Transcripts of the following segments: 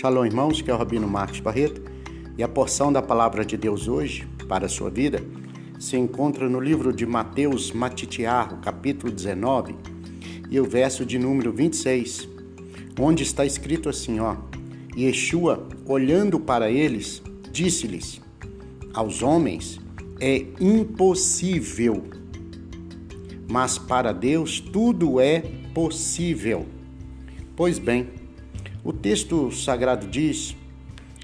Shalom, irmãos, que é o Rabino Marcos Barreto. E a porção da palavra de Deus hoje, para a sua vida, se encontra no livro de Mateus Matitiarro, capítulo 19, e o verso de número 26, onde está escrito assim, ó: Yeshua, olhando para eles, disse-lhes: Aos homens é impossível, mas para Deus tudo é possível. Pois bem, o texto sagrado diz,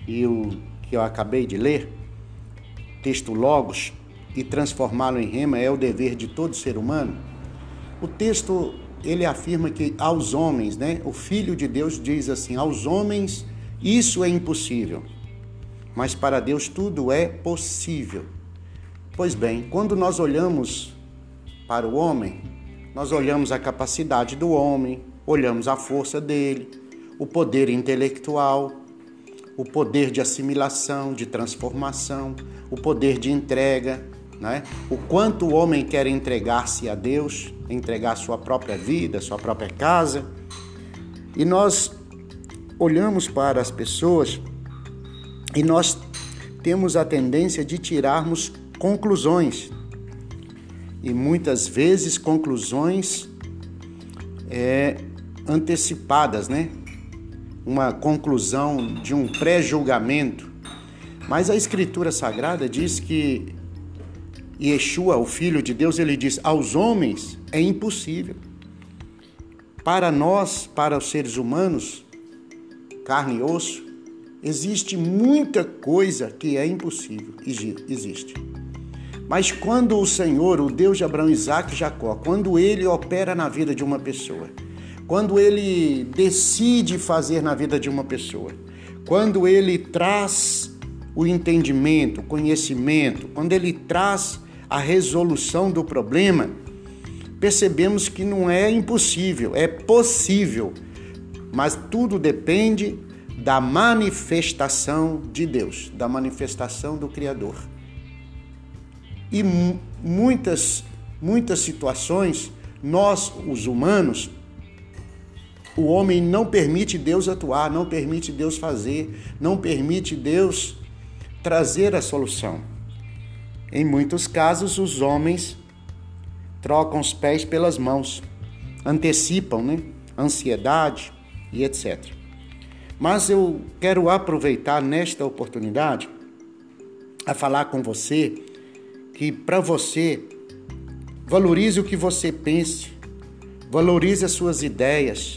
e o que eu acabei de ler, texto Logos, e transformá-lo em rema é o dever de todo ser humano. O texto ele afirma que aos homens, né? O filho de Deus diz assim: aos homens isso é impossível, mas para Deus tudo é possível. Pois bem, quando nós olhamos para o homem, nós olhamos a capacidade do homem, olhamos a força dele, o poder intelectual, o poder de assimilação, de transformação, o poder de entrega, né? o quanto o homem quer entregar-se a Deus, entregar sua própria vida, sua própria casa. E nós olhamos para as pessoas e nós temos a tendência de tirarmos conclusões. E muitas vezes conclusões é, antecipadas, né? Uma conclusão de um pré-julgamento. Mas a Escritura Sagrada diz que Yeshua, o Filho de Deus, ele diz: aos homens é impossível. Para nós, para os seres humanos, carne e osso, existe muita coisa que é impossível. Existe. Mas quando o Senhor, o Deus de Abraão, Isaac e Jacó, quando ele opera na vida de uma pessoa, quando ele decide fazer na vida de uma pessoa, quando ele traz o entendimento, o conhecimento, quando ele traz a resolução do problema, percebemos que não é impossível, é possível, mas tudo depende da manifestação de Deus, da manifestação do Criador. E muitas, muitas situações, nós, os humanos, o homem não permite Deus atuar, não permite Deus fazer, não permite Deus trazer a solução. Em muitos casos, os homens trocam os pés pelas mãos, antecipam, né? Ansiedade e etc. Mas eu quero aproveitar nesta oportunidade a falar com você que para você valorize o que você pense, valorize as suas ideias,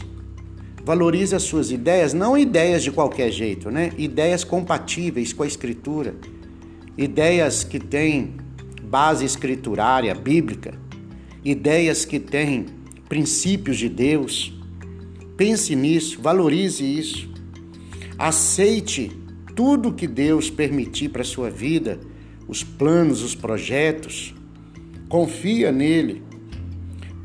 Valorize as suas ideias, não ideias de qualquer jeito, né? Ideias compatíveis com a escritura, ideias que têm base escriturária, bíblica, ideias que têm princípios de Deus. Pense nisso, valorize isso. Aceite tudo que Deus permitir para a sua vida, os planos, os projetos. Confia nele,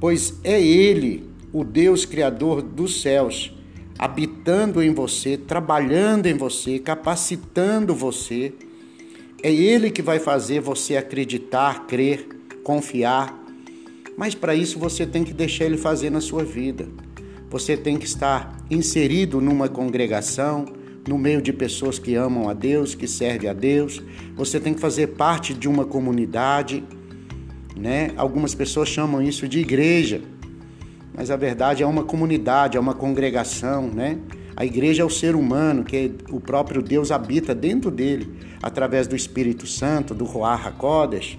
pois é ele o Deus Criador dos céus, habitando em você, trabalhando em você, capacitando você. É Ele que vai fazer você acreditar, crer, confiar. Mas para isso você tem que deixar Ele fazer na sua vida. Você tem que estar inserido numa congregação, no meio de pessoas que amam a Deus, que servem a Deus. Você tem que fazer parte de uma comunidade, né? Algumas pessoas chamam isso de igreja mas a verdade é uma comunidade, é uma congregação, né? A igreja é o ser humano, que o próprio Deus habita dentro dele, através do Espírito Santo, do Ruach HaKodesh.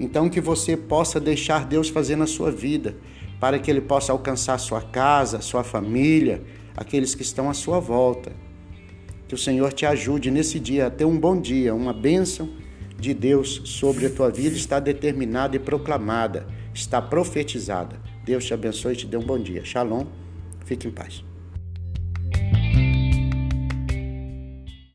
Então que você possa deixar Deus fazer na sua vida, para que ele possa alcançar sua casa, sua família, aqueles que estão à sua volta. Que o Senhor te ajude nesse dia a ter um bom dia, uma bênção de Deus sobre a tua vida está determinada e proclamada, está profetizada. Deus te abençoe e te dê um bom dia. Shalom. Fique em paz.